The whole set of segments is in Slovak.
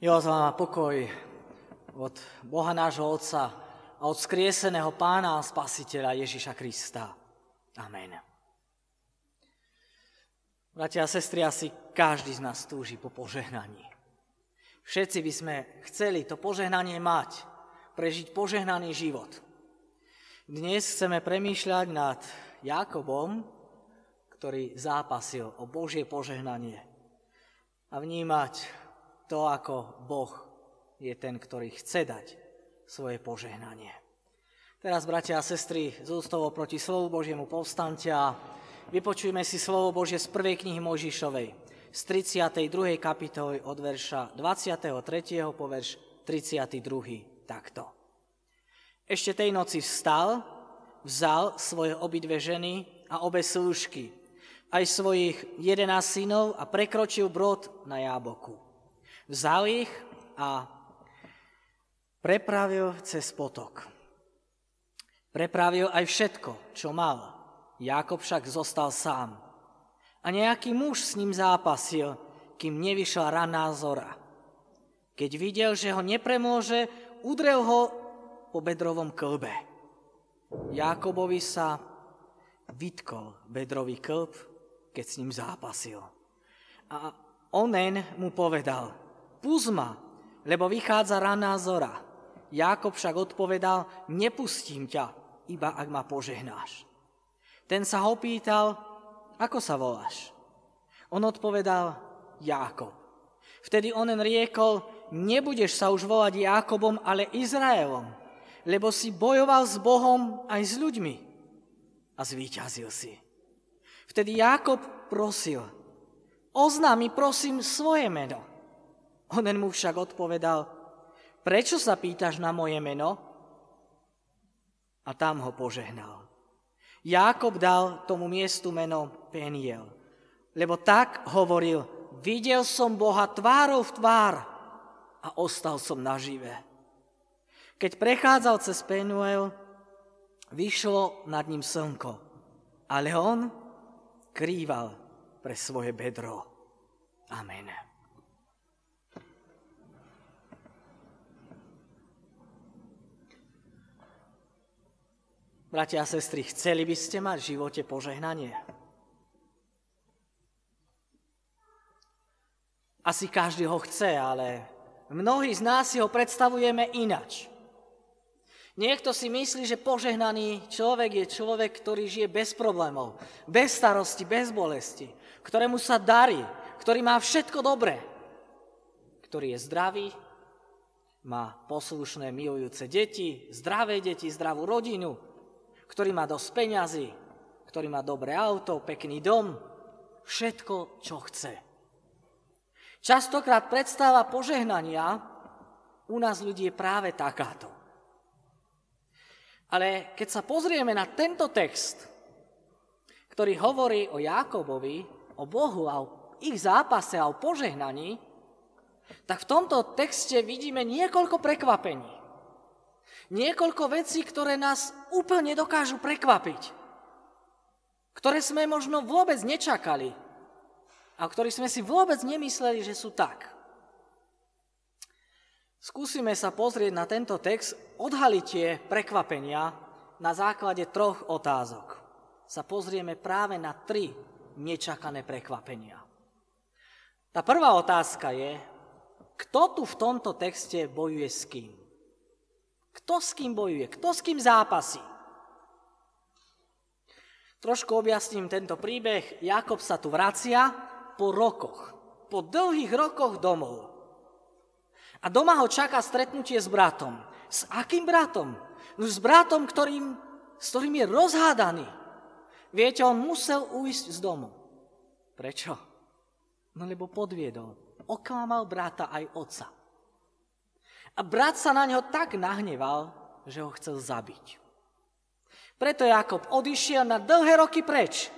Z vám pokoj od Boha nášho Otca a od skrieseného Pána a Spasiteľa Ježiša Krista. Amen. Bratia a sestry, asi každý z nás túži po požehnaní. Všetci by sme chceli to požehnanie mať, prežiť požehnaný život. Dnes chceme premýšľať nad Jakobom, ktorý zápasil o Božie požehnanie a vnímať to, ako Boh je ten, ktorý chce dať svoje požehnanie. Teraz, bratia a sestry, z ústovo proti slovu Božiemu povstante a vypočujme si slovo Božie z prvej knihy Mojžišovej, z 32. kapitoly od verša 23. po verš 32. takto. Ešte tej noci vstal, vzal svoje obidve ženy a obe slúžky, aj svojich jedená synov a prekročil brod na Jáboku Vzal ich a prepravil cez potok. Prepravil aj všetko, čo mal. Jakob však zostal sám. A nejaký muž s ním zápasil, kým nevyšla raná zora. Keď videl, že ho nepremôže, udrel ho po bedrovom klbe. Jakobovi sa vytkol bedrový klb, keď s ním zápasil. A onen mu povedal, Puzma, lebo vychádza raná zora. Jákob však odpovedal, nepustím ťa, iba ak ma požehnáš. Ten sa ho pýtal, ako sa voláš? On odpovedal, Jákob. Vtedy onen riekol, nebudeš sa už volať Jákobom, ale Izraelom, lebo si bojoval s Bohom aj s ľuďmi a zvíťazil si. Vtedy Jákob prosil, oznámi prosím svoje meno. Onen mu však odpovedal, prečo sa pýtaš na moje meno? A tam ho požehnal. Jákob dal tomu miestu meno Peniel, lebo tak hovoril, videl som Boha tvárou v tvár a ostal som nažive. Keď prechádzal cez Penuel, vyšlo nad ním slnko, ale on krýval pre svoje bedro. Amen. Bratia a sestry, chceli by ste mať v živote požehnanie? Asi každý ho chce, ale mnohí z nás si ho predstavujeme inač. Niekto si myslí, že požehnaný človek je človek, ktorý žije bez problémov, bez starosti, bez bolesti, ktorému sa darí, ktorý má všetko dobré, ktorý je zdravý, má poslušné, milujúce deti, zdravé deti, zdravú rodinu, ktorý má dosť peňazí, ktorý má dobré auto, pekný dom, všetko, čo chce. Častokrát predstava požehnania u nás ľudí je práve takáto. Ale keď sa pozrieme na tento text, ktorý hovorí o Jákobovi, o Bohu a o ich zápase a o požehnaní, tak v tomto texte vidíme niekoľko prekvapení. Niekoľko vecí, ktoré nás úplne dokážu prekvapiť. Ktoré sme možno vôbec nečakali. A ktorých sme si vôbec nemysleli, že sú tak. Skúsime sa pozrieť na tento text, odhaliť tie prekvapenia na základe troch otázok. Sa pozrieme práve na tri nečakané prekvapenia. Tá prvá otázka je, kto tu v tomto texte bojuje s kým? Kto s kým bojuje? Kto s kým zápasí? Trošku objasním tento príbeh. Jakob sa tu vracia po rokoch, po dlhých rokoch domov. A doma ho čaká stretnutie s bratom. S akým bratom? No s bratom, ktorým, s ktorým je rozhádaný. Viete, on musel ujsť z domu. Prečo? No lebo podviedol. Oklamal brata aj otca. A brat sa na neho tak nahneval, že ho chcel zabiť. Preto Jakob odišiel na dlhé roky preč.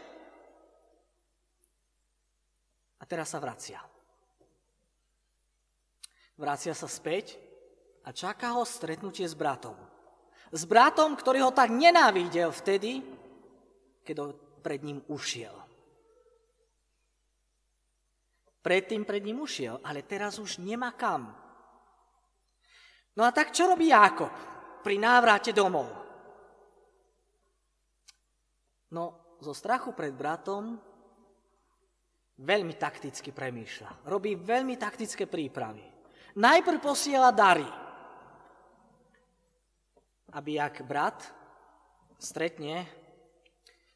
A teraz sa vracia. Vracia sa späť a čaká ho stretnutie s bratom. S bratom, ktorý ho tak nenávidel vtedy, keď ho pred ním ušiel. Predtým pred ním ušiel, ale teraz už nemá kam No a tak čo robí Jákob pri návrate domov? No, zo strachu pred bratom veľmi takticky premýšľa. Robí veľmi taktické prípravy. Najprv posiela dary, aby ak brat stretne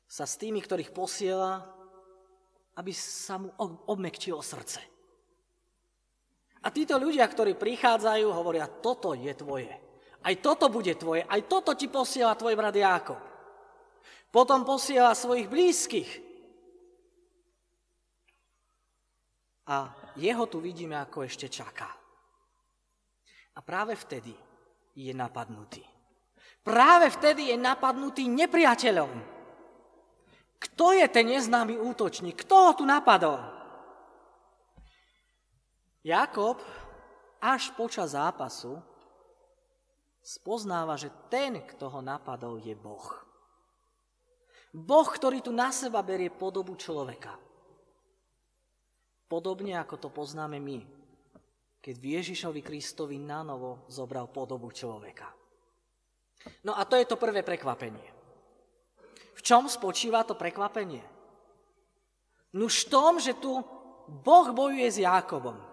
sa s tými, ktorých posiela, aby sa mu obmekčilo srdce. A títo ľudia, ktorí prichádzajú, hovoria, toto je tvoje. Aj toto bude tvoje, aj toto ti posiela tvoj brat Jákob. Potom posiela svojich blízkych. A jeho tu vidíme, ako ešte čaká. A práve vtedy je napadnutý. Práve vtedy je napadnutý nepriateľom. Kto je ten neznámy útočník? Kto ho tu napadol? Jakob až počas zápasu spoznáva, že ten, kto ho napadol, je Boh. Boh, ktorý tu na seba berie podobu človeka. Podobne ako to poznáme my, keď Ježišovi Kristovi nanovo zobral podobu človeka. No a to je to prvé prekvapenie. V čom spočíva to prekvapenie? No v tom, že tu Boh bojuje s Jákobom.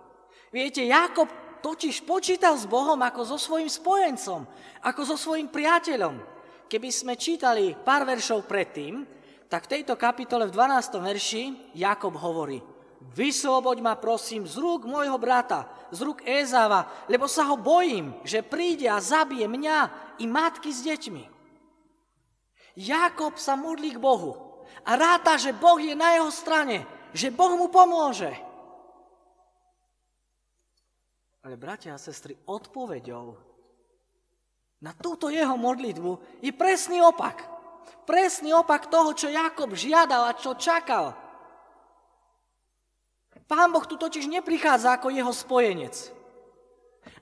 Viete, Jákob totiž počítal s Bohom ako so svojim spojencom, ako so svojim priateľom. Keby sme čítali pár veršov predtým, tak v tejto kapitole v 12. verši Jakob hovorí Vysloboď ma prosím z rúk môjho brata, z rúk Ézava, lebo sa ho bojím, že príde a zabije mňa i matky s deťmi. Jakob sa modlí k Bohu a ráta, že Boh je na jeho strane, že Boh mu pomôže. Ale bratia a sestry, odpoveďou na túto jeho modlitbu je presný opak. Presný opak toho, čo Jakob žiadal a čo čakal. Pán Boh tu totiž neprichádza ako jeho spojenec,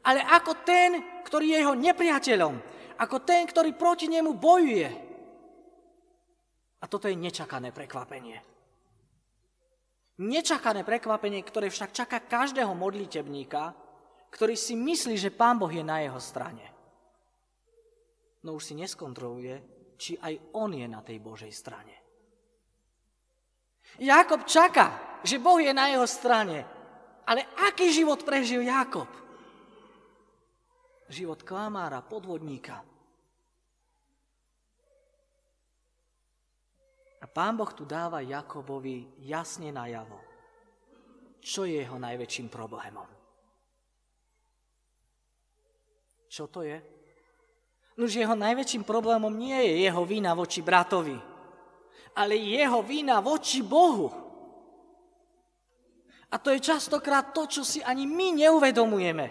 ale ako ten, ktorý je jeho nepriateľom, ako ten, ktorý proti nemu bojuje. A toto je nečakané prekvapenie. Nečakané prekvapenie, ktoré však čaká každého modlitebníka, ktorý si myslí, že Pán Boh je na jeho strane. No už si neskontroluje, či aj on je na tej Božej strane. Jakob čaká, že Boh je na jeho strane. Ale aký život prežil Jakob? Život klamára, podvodníka. A pán Boh tu dáva Jakobovi jasne najavo, čo je jeho najväčším problémom. Čo to je? Nož jeho najväčším problémom nie je jeho vina voči bratovi, ale jeho vina voči Bohu. A to je častokrát to, čo si ani my neuvedomujeme.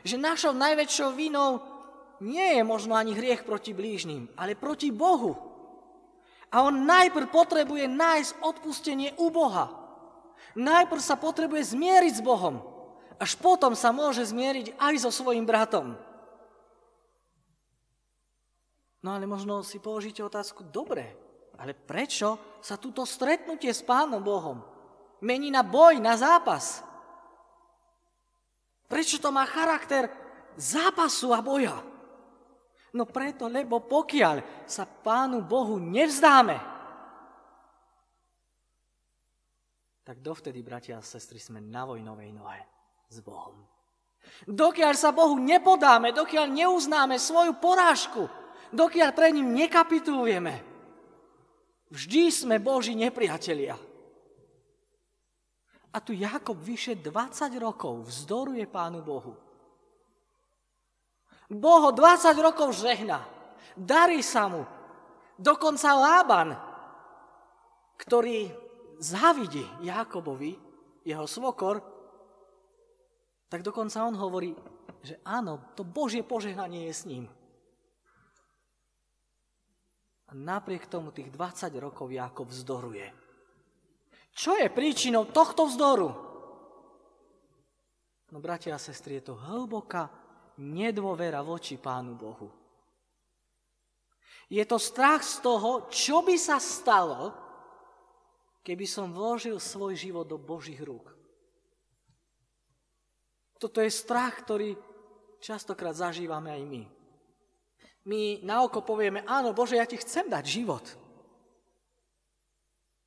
Že našou najväčšou vinou nie je možno ani hriech proti blížnym, ale proti Bohu. A on najprv potrebuje nájsť odpustenie u Boha. Najprv sa potrebuje zmieriť s Bohom. Až potom sa môže zmieriť aj so svojim bratom. No ale možno si položíte otázku, dobre, ale prečo sa túto stretnutie s Pánom Bohom mení na boj, na zápas. Prečo to má charakter zápasu a boja? No preto, lebo pokiaľ sa Pánu Bohu nevzdáme, tak dovtedy, bratia a sestry, sme na vojnovej nohe s Bohom. Dokiaľ sa Bohu nepodáme, dokiaľ neuznáme svoju porážku, dokiaľ pre ním nekapitulujeme, vždy sme Boží nepriatelia. A tu Jakob vyše 20 rokov vzdoruje Pánu Bohu. Boh ho 20 rokov žehna. Darí sa mu. Dokonca Lában, ktorý závidí Jakobovi, jeho svokor, tak dokonca on hovorí, že áno, to Božie požehnanie je s ním. A napriek tomu tých 20 rokov Jakob vzdoruje. Čo je príčinou tohto vzdoru? No, bratia a sestry, je to hlboká nedôvera voči Pánu Bohu. Je to strach z toho, čo by sa stalo, keby som vložil svoj život do Božích rúk. Toto je strach, ktorý častokrát zažívame aj my. My na oko povieme, áno, Bože, ja ti chcem dať život.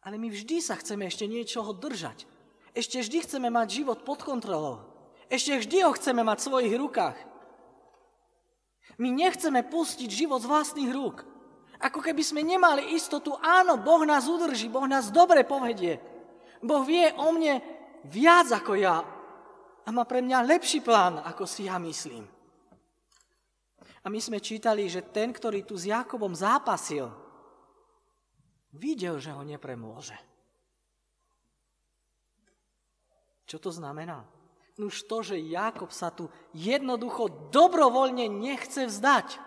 Ale my vždy sa chceme ešte niečoho držať. Ešte vždy chceme mať život pod kontrolou. Ešte vždy ho chceme mať v svojich rukách. My nechceme pustiť život z vlastných rúk. Ako keby sme nemali istotu, áno, Boh nás udrží, Boh nás dobre povedie. Boh vie o mne viac ako ja a má pre mňa lepší plán, ako si ja myslím. A my sme čítali, že ten, ktorý tu s Jakobom zápasil, videl, že ho nepremôže. Čo to znamená? Už to, že Jakob sa tu jednoducho dobrovoľne nechce vzdať.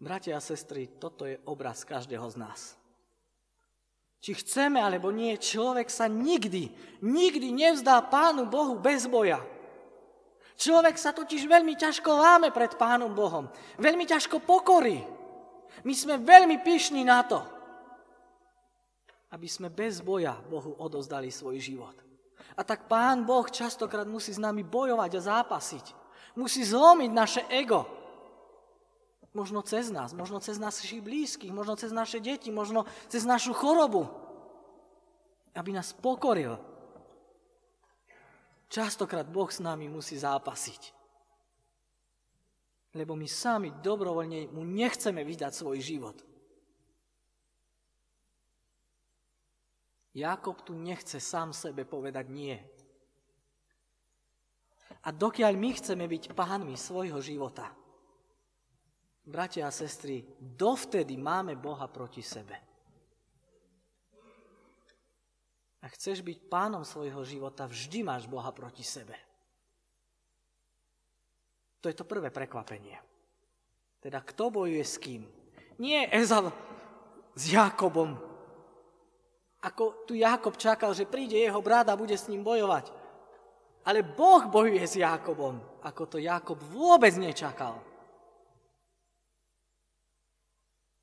Bratia a sestry, toto je obraz každého z nás. Či chceme alebo nie, človek sa nikdy, nikdy nevzdá Pánu Bohu bez boja. Človek sa totiž veľmi ťažko láme pred Pánom Bohom. Veľmi ťažko pokorí. My sme veľmi pyšní na to, aby sme bez boja Bohu odozdali svoj život. A tak Pán Boh častokrát musí s nami bojovať a zápasiť. Musí zlomiť naše ego. Možno cez nás, možno cez našich blízkych, možno cez naše deti, možno cez našu chorobu. Aby nás pokoril, Častokrát Boh s nami musí zápasiť. Lebo my sami dobrovoľne mu nechceme vydať svoj život. Jakob tu nechce sám sebe povedať nie. A dokiaľ my chceme byť pánmi svojho života, bratia a sestry, dovtedy máme Boha proti sebe. a chceš byť pánom svojho života, vždy máš Boha proti sebe. To je to prvé prekvapenie. Teda kto bojuje s kým? Nie Ezav s Jakobom. Ako tu Jakob čakal, že príde jeho brat a bude s ním bojovať. Ale Boh bojuje s Jakobom, ako to Jakob vôbec nečakal.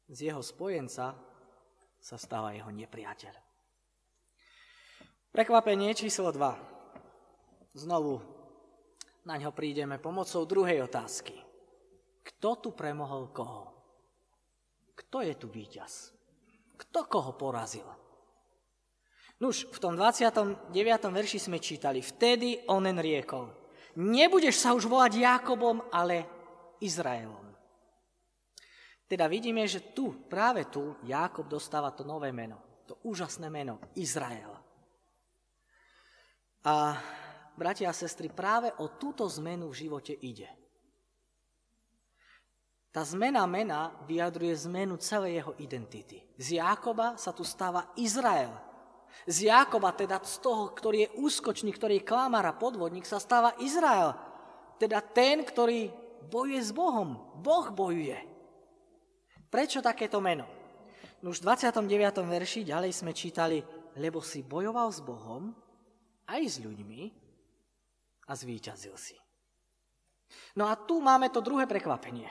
Z jeho spojenca sa stáva jeho nepriateľ. Prekvapenie číslo 2. Znovu na ňo prídeme pomocou druhej otázky. Kto tu premohol koho? Kto je tu víťaz? Kto koho porazil? Nuž, v tom 29. verši sme čítali, vtedy onen riekol, nebudeš sa už volať Jakobom, ale Izraelom. Teda vidíme, že tu, práve tu, Jakob dostáva to nové meno, to úžasné meno, Izrael. A bratia a sestry, práve o túto zmenu v živote ide. Tá zmena mena vyjadruje zmenu celej jeho identity. Z Jákoba sa tu stáva Izrael. Z Jákoba, teda z toho, ktorý je úskočník, ktorý je klamár a podvodník, sa stáva Izrael. Teda ten, ktorý bojuje s Bohom. Boh bojuje. Prečo takéto meno? No už v 29. verši ďalej sme čítali, lebo si bojoval s Bohom aj s ľuďmi a zvíťazil si. No a tu máme to druhé prekvapenie.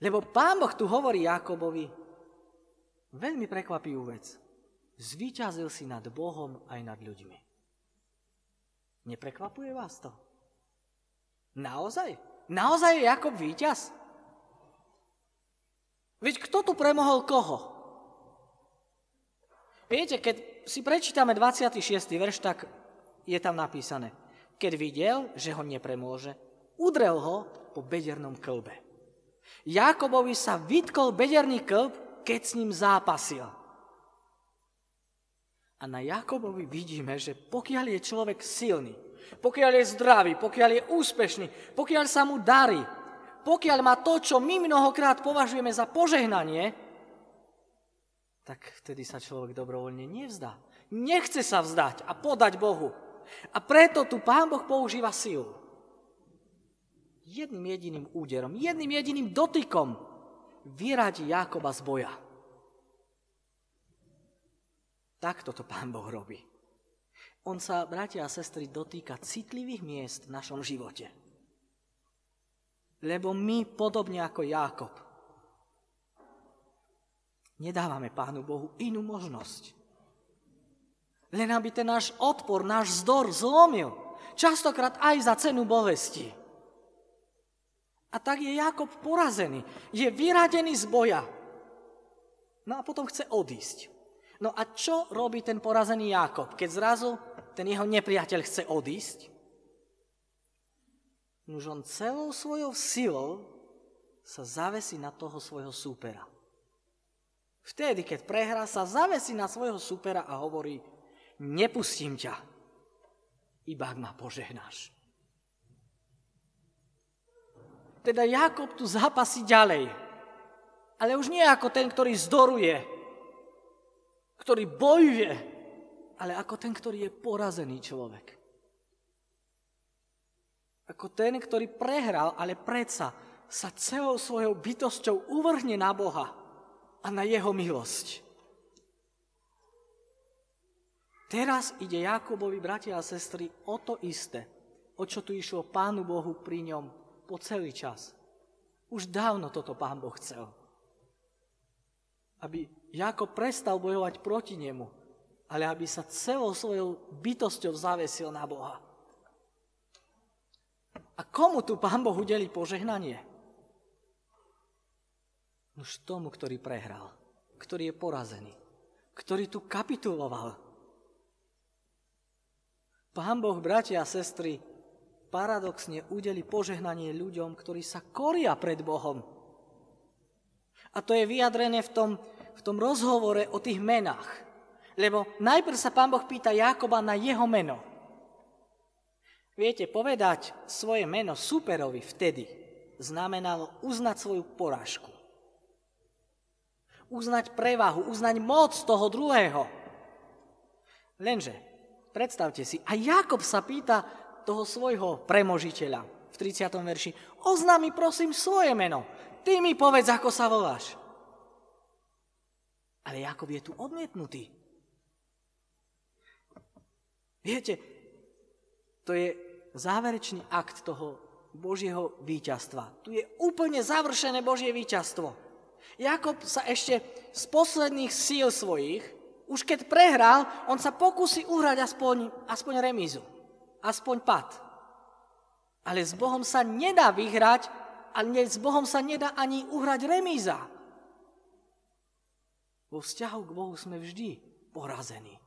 Lebo pán Boh tu hovorí Jakobovi veľmi prekvapivú vec. Zvíťazil si nad Bohom aj nad ľuďmi. Neprekvapuje vás to? Naozaj? Naozaj je Jakob víťaz? Veď kto tu premohol koho? Viete, keď si prečítame 26. verš, tak je tam napísané. Keď videl, že ho nepremôže, udrel ho po bedernom klbe. Jakobovi sa vytkol bederný klb, keď s ním zápasil. A na Jakobovi vidíme, že pokiaľ je človek silný, pokiaľ je zdravý, pokiaľ je úspešný, pokiaľ sa mu darí, pokiaľ má to, čo my mnohokrát považujeme za požehnanie, tak vtedy sa človek dobrovoľne nevzdá. Nechce sa vzdať a podať Bohu. A preto tu Pán Boh používa silu. Jedným jediným úderom, jedným jediným dotykom vyradí Jákoba z boja. Takto to Pán Boh robí. On sa, bratia a sestry, dotýka citlivých miest v našom živote. Lebo my, podobne ako Jákob, nedávame Pánu Bohu inú možnosť. Len aby ten náš odpor, náš zdor zlomil. častokrát aj za cenu bolesti. A tak je Jakob porazený, je vyradený z boja. No a potom chce odísť. No a čo robí ten porazený Jakob, keď zrazu ten jeho nepriateľ chce odísť? Už on celou svojou silou sa zavesí na toho svojho súpera. Vtedy, keď prehrá, sa zavesí na svojho supera a hovorí, nepustím ťa, iba ak ma požehnáš. Teda Jakob tu zápasí ďalej. Ale už nie ako ten, ktorý zdoruje, ktorý bojuje, ale ako ten, ktorý je porazený človek. Ako ten, ktorý prehral, ale predsa sa celou svojou bytosťou uvrhne na Boha a na jeho milosť. Teraz ide Jakobovi, bratia a sestry, o to isté, o čo tu išlo Pánu Bohu pri ňom po celý čas. Už dávno toto Pán Boh chcel. Aby Jakob prestal bojovať proti nemu, ale aby sa celou svojou bytosťou zavesil na Boha. A komu tu Pán Boh udeli požehnanie? Už tomu, ktorý prehral, ktorý je porazený, ktorý tu kapituloval. Pán Boh, bratia a sestry, paradoxne udeli požehnanie ľuďom, ktorí sa koria pred Bohom. A to je vyjadrené v tom, v tom rozhovore o tých menách. Lebo najprv sa pán Boh pýta Jakoba na jeho meno. Viete, povedať svoje meno superovi vtedy znamenalo uznať svoju porážku uznať prevahu, uznať moc toho druhého. Lenže, predstavte si, a Jakob sa pýta toho svojho premožiteľa v 30. verši, oznámi prosím svoje meno, ty mi povedz, ako sa voláš. Ale Jakob je tu odmietnutý. Viete, to je záverečný akt toho Božieho víťazstva. Tu je úplne završené Božie víťazstvo. Jakob sa ešte z posledných síl svojich, už keď prehral, on sa pokusí uhrať aspoň, aspoň remízu, aspoň pad. Ale s Bohom sa nedá vyhrať, ale s Bohom sa nedá ani uhrať remíza. Vo vzťahu k Bohu sme vždy porazení.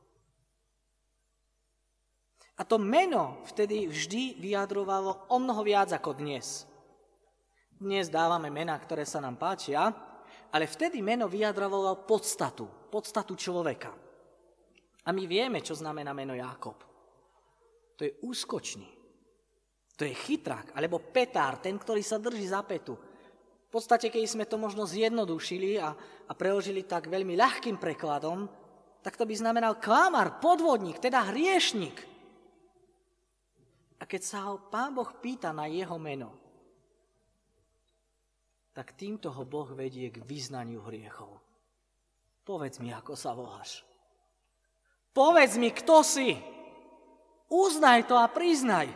A to meno vtedy vždy vyjadrovalo o mnoho viac ako dnes. Dnes dávame mená, ktoré sa nám páčia, ale vtedy meno vyjadrovalo podstatu, podstatu človeka. A my vieme, čo znamená meno Jákob. To je úskočný. To je chytrák, alebo petár, ten, ktorý sa drží za petu. V podstate, keď sme to možno zjednodušili a, a preložili tak veľmi ľahkým prekladom, tak to by znamenal klamar, podvodník, teda hriešnik. A keď sa ho pán Boh pýta na jeho meno, tak týmto ho Boh vedie k vyznaniu hriechov. Povedz mi, ako sa voláš. Povedz mi, kto si. Uznaj to a priznaj.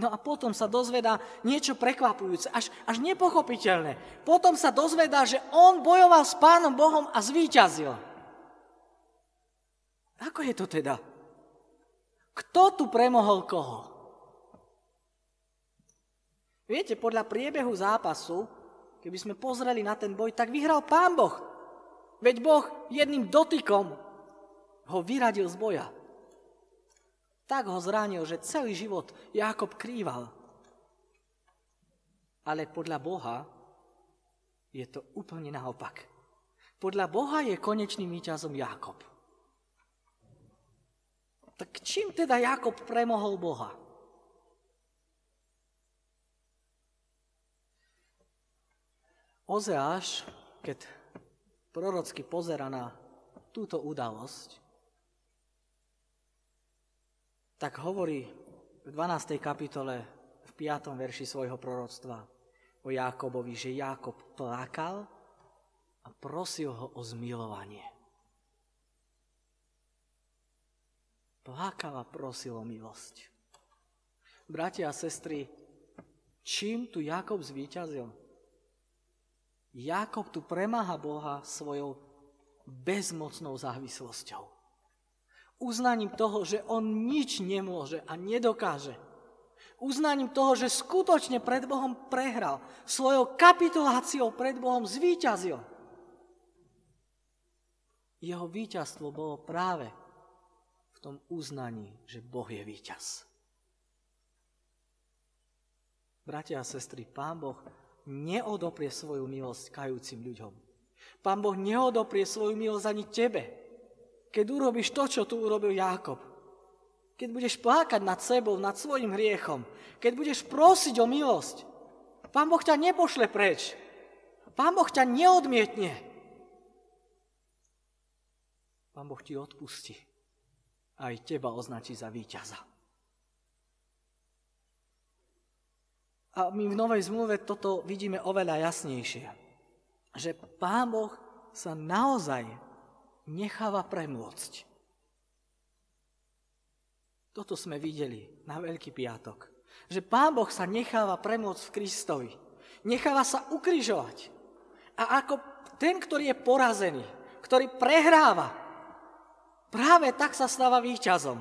No a potom sa dozvedá niečo prekvapujúce, až, až nepochopiteľné. Potom sa dozvedá, že on bojoval s Pánom Bohom a zvíťazil. Ako je to teda? Kto tu premohol koho? Viete, podľa priebehu zápasu, keby sme pozreli na ten boj, tak vyhral pán Boh. Veď Boh jedným dotykom ho vyradil z boja. Tak ho zranil, že celý život Jakob krýval. Ale podľa Boha je to úplne naopak. Podľa Boha je konečným víťazom Jakob. Tak čím teda Jakob premohol Boha? Ozeáš, keď prorocky pozera na túto udalosť, tak hovorí v 12. kapitole v 5. verši svojho proroctva o Jákobovi, že Jákob plakal a prosil ho o zmilovanie. Plakal a prosil o milosť. Bratia a sestry, čím tu Jakob zvíťazil? Jakob tu premáha Boha svojou bezmocnou závislosťou. Uznaním toho, že on nič nemôže a nedokáže. Uznaním toho, že skutočne pred Bohom prehral. Svojou kapituláciou pred Bohom zvíťazil. Jeho víťazstvo bolo práve v tom uznaní, že Boh je víťaz. Bratia a sestry, Pán Boh neodoprie svoju milosť kajúcim ľuďom. Pán Boh neodoprie svoju milosť ani tebe, keď urobíš to, čo tu urobil Jákob. Keď budeš plakať nad sebou, nad svojim hriechom, keď budeš prosiť o milosť, Pán Boh ťa nepošle preč. Pán Boh ťa neodmietne. Pán Boh ti odpustí aj teba označí za víťaza. A my v Novej zmluve toto vidíme oveľa jasnejšie. Že Pán Boh sa naozaj necháva premôcť. Toto sme videli na Veľký piatok. Že Pán Boh sa necháva premôcť v Kristovi. Necháva sa ukrižovať. A ako ten, ktorý je porazený, ktorý prehráva, práve tak sa stáva víťazom.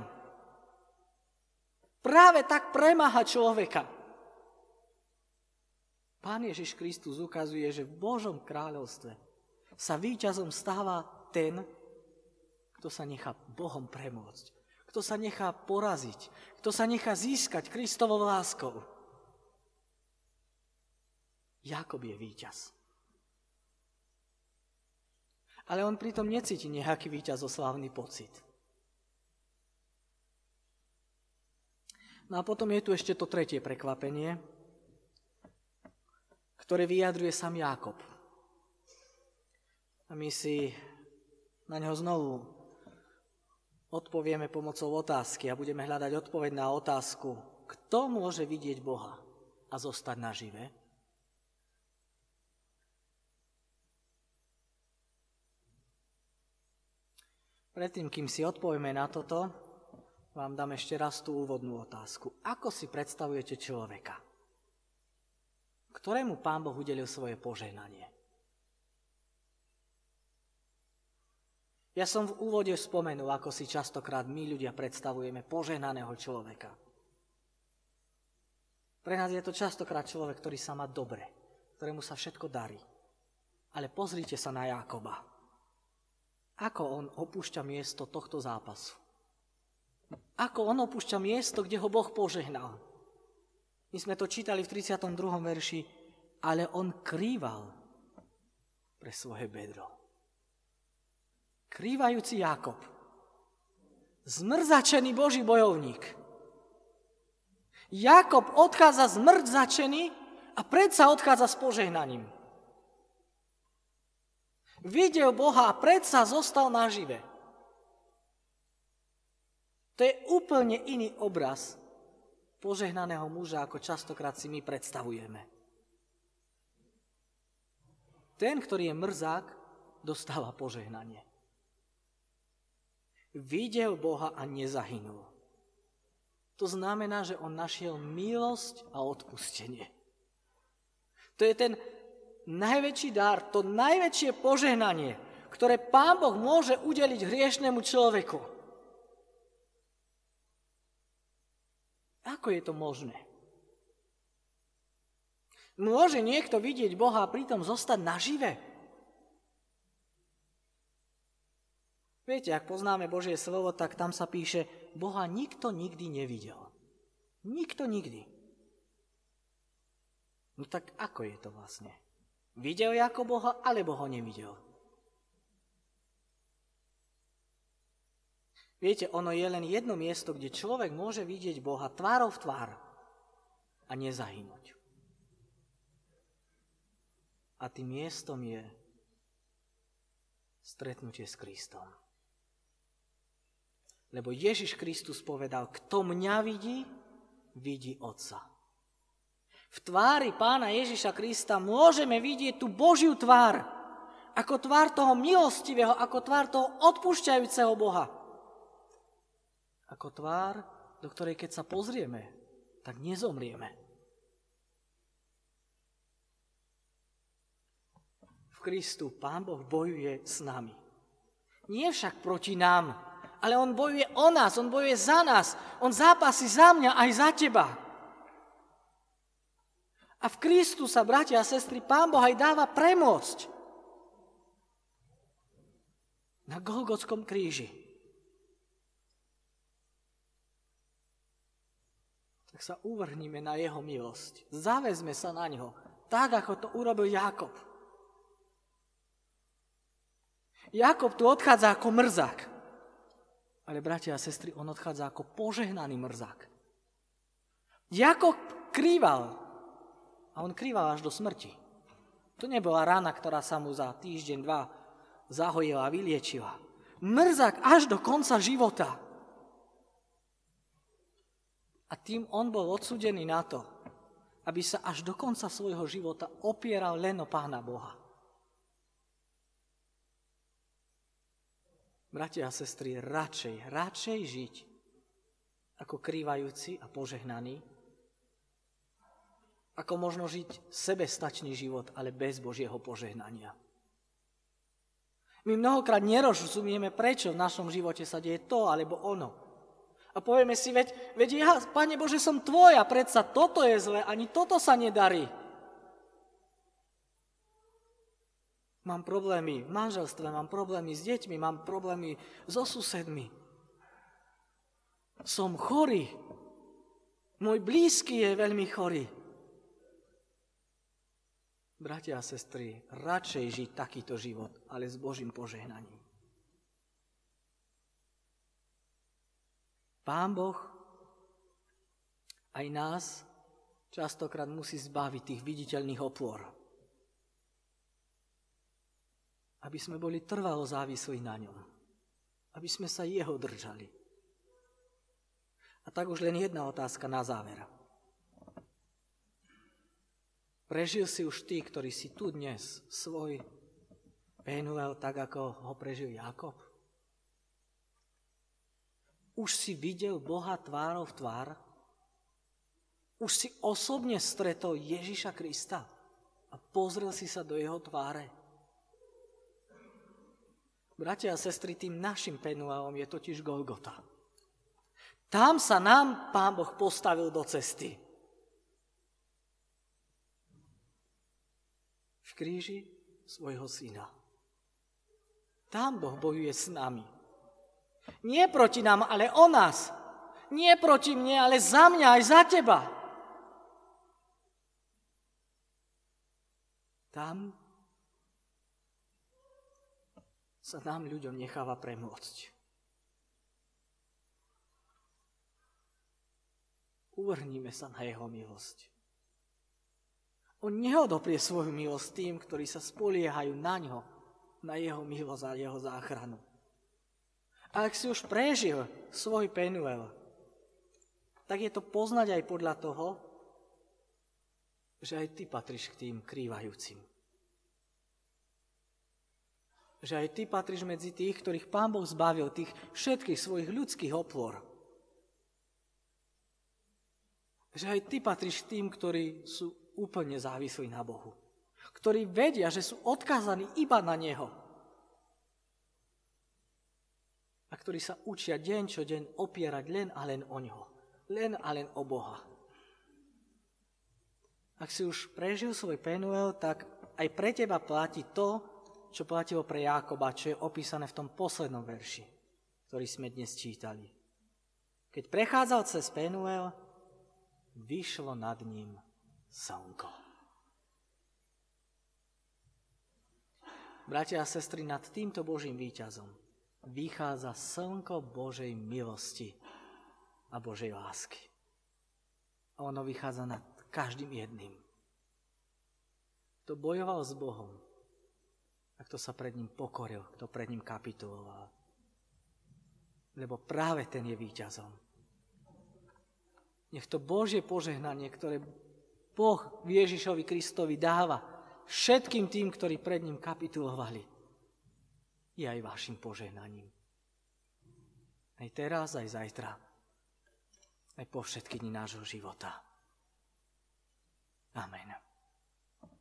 Práve tak premáha človeka. Pán Ježiš Kristus ukazuje, že v Božom kráľovstve sa víťazom stáva ten, kto sa nechá Bohom premôcť, kto sa nechá poraziť, kto sa nechá získať Kristovou láskou. Jakob je víťaz. Ale on pritom necíti nejaký víťazoslávny pocit. No a potom je tu ešte to tretie prekvapenie, ktoré vyjadruje sám Jakob. A my si na neho znovu odpovieme pomocou otázky a budeme hľadať odpoveď na otázku, kto môže vidieť Boha a zostať nažive? Predtým, kým si odpovieme na toto, vám dám ešte raz tú úvodnú otázku. Ako si predstavujete človeka? Ktorému Pán Boh udelil svoje požehnanie? Ja som v úvode spomenul, ako si častokrát my ľudia predstavujeme požehnaného človeka. Pre nás je to častokrát človek, ktorý sa má dobre, ktorému sa všetko darí. Ale pozrite sa na Jákoba. Ako on opúšťa miesto tohto zápasu. Ako on opúšťa miesto, kde ho Boh požehnal. My sme to čítali v 32. verši, ale on krýval pre svoje bedro. Krývajúci Jakob. Zmrzačený Boží bojovník. Jakob odchádza zmrzačený a predsa odchádza s požehnaním. Videl Boha a predsa zostal nažive. To je úplne iný obraz požehnaného muža, ako častokrát si my predstavujeme. Ten, ktorý je mrzák, dostáva požehnanie videl Boha a nezahynul. To znamená, že on našiel milosť a odpustenie. To je ten najväčší dar, to najväčšie požehnanie, ktoré Pán Boh môže udeliť hriešnemu človeku. Ako je to možné? Môže niekto vidieť Boha a pritom zostať nažive? Viete, ak poznáme Božie slovo, tak tam sa píše, Boha nikto nikdy nevidel. Nikto nikdy. No tak ako je to vlastne? Videl ako Boha, alebo ho nevidel? Viete, ono je len jedno miesto, kde človek môže vidieť Boha tvárov v tvár a nezahynúť. A tým miestom je stretnutie s Kristom. Lebo Ježiš Kristus povedal, kto mňa vidí, vidí Otca. V tvári pána Ježiša Krista môžeme vidieť tú Božiu tvár, ako tvár toho milostivého, ako tvár toho odpúšťajúceho Boha. Ako tvár, do ktorej keď sa pozrieme, tak nezomrieme. V Kristu Pán Boh bojuje s nami. Nie však proti nám, ale on bojuje o nás, on bojuje za nás. On zápasí za mňa aj za teba. A v Kristu sa, bratia a sestry, Pán Boh aj dáva premôcť. Na Golgotskom kríži. Tak sa uvrhníme na Jeho milosť. Závezme sa na Neho. Tak, ako to urobil Jakob. Jakob tu odchádza ako mrzák. Ale bratia a sestry, on odchádza ako požehnaný mrzák. Jakob krýval. A on krýval až do smrti. To nebola rana, ktorá sa mu za týždeň, dva zahojila vyliečila. Mrzák až do konca života. A tým on bol odsudený na to, aby sa až do konca svojho života opieral len o Pána Boha. Bratia a sestry, radšej, radšej žiť ako krývajúci a požehnaný, ako možno žiť sebestačný život, ale bez Božieho požehnania. My mnohokrát nerozumieme, prečo v našom živote sa deje to alebo ono. A povieme si, veď, veď ja, Pane Bože, som Tvoj a predsa toto je zle, ani toto sa nedarí. Mám problémy v manželstve, mám problémy s deťmi, mám problémy so susedmi. Som chorý. Môj blízky je veľmi chorý. Bratia a sestry, radšej žiť takýto život, ale s Božím požehnaním. Pán Boh aj nás častokrát musí zbaviť tých viditeľných opôr. Aby sme boli trvalo závislí na ňom. Aby sme sa jeho držali. A tak už len jedna otázka na záver. Prežil si už ty, ktorý si tu dnes svoj Penuel tak, ako ho prežil Jakob? Už si videl Boha tvárov tvár? Už si osobne stretol Ježiša Krista a pozrel si sa do jeho tváre? Bratia a sestry, tým našim penuelom je totiž Golgota. Tam sa nám Pán Boh postavil do cesty. Kríži svojho syna. Tam Boh bojuje s nami. Nie proti nám, ale o nás. Nie proti mne, ale za mňa aj za teba. Tam sa nám ľuďom necháva premôcť. Uvrhníme sa na jeho milosť. On neodoprie svoju milosť tým, ktorí sa spoliehajú na ňo, na jeho milosť a jeho záchranu. A ak si už prežil svoj Penuel, tak je to poznať aj podľa toho, že aj ty patríš k tým krývajúcim. Že aj ty patríš medzi tých, ktorých Pán Boh zbavil, tých všetkých svojich ľudských oplor. Že aj ty patríš k tým, ktorí sú úplne závislí na Bohu. Ktorí vedia, že sú odkázaní iba na Neho a ktorí sa učia deň čo deň opierať len a len o ňoho. Len a len o Boha. Ak si už prežil svoj Penuel, tak aj pre teba platí to, čo platilo pre Jákoba, čo je opísané v tom poslednom verši, ktorý sme dnes čítali. Keď prechádzal cez Penuel, vyšlo nad ním slnko. Bratia a sestry, nad týmto Božím výťazom vychádza slnko Božej milosti a Božej lásky. A ono vychádza nad každým jedným. Kto bojoval s Bohom, a kto sa pred ním pokoril, kto pred ním kapituloval. Lebo práve ten je víťazom. Nech to Božie požehnanie, ktoré Boh Ježišovi Kristovi dáva všetkým tým, ktorí pred ním kapitulovali, je aj vašim požehnaním. Aj teraz, aj zajtra. Aj po všetky dni nášho života. Amen.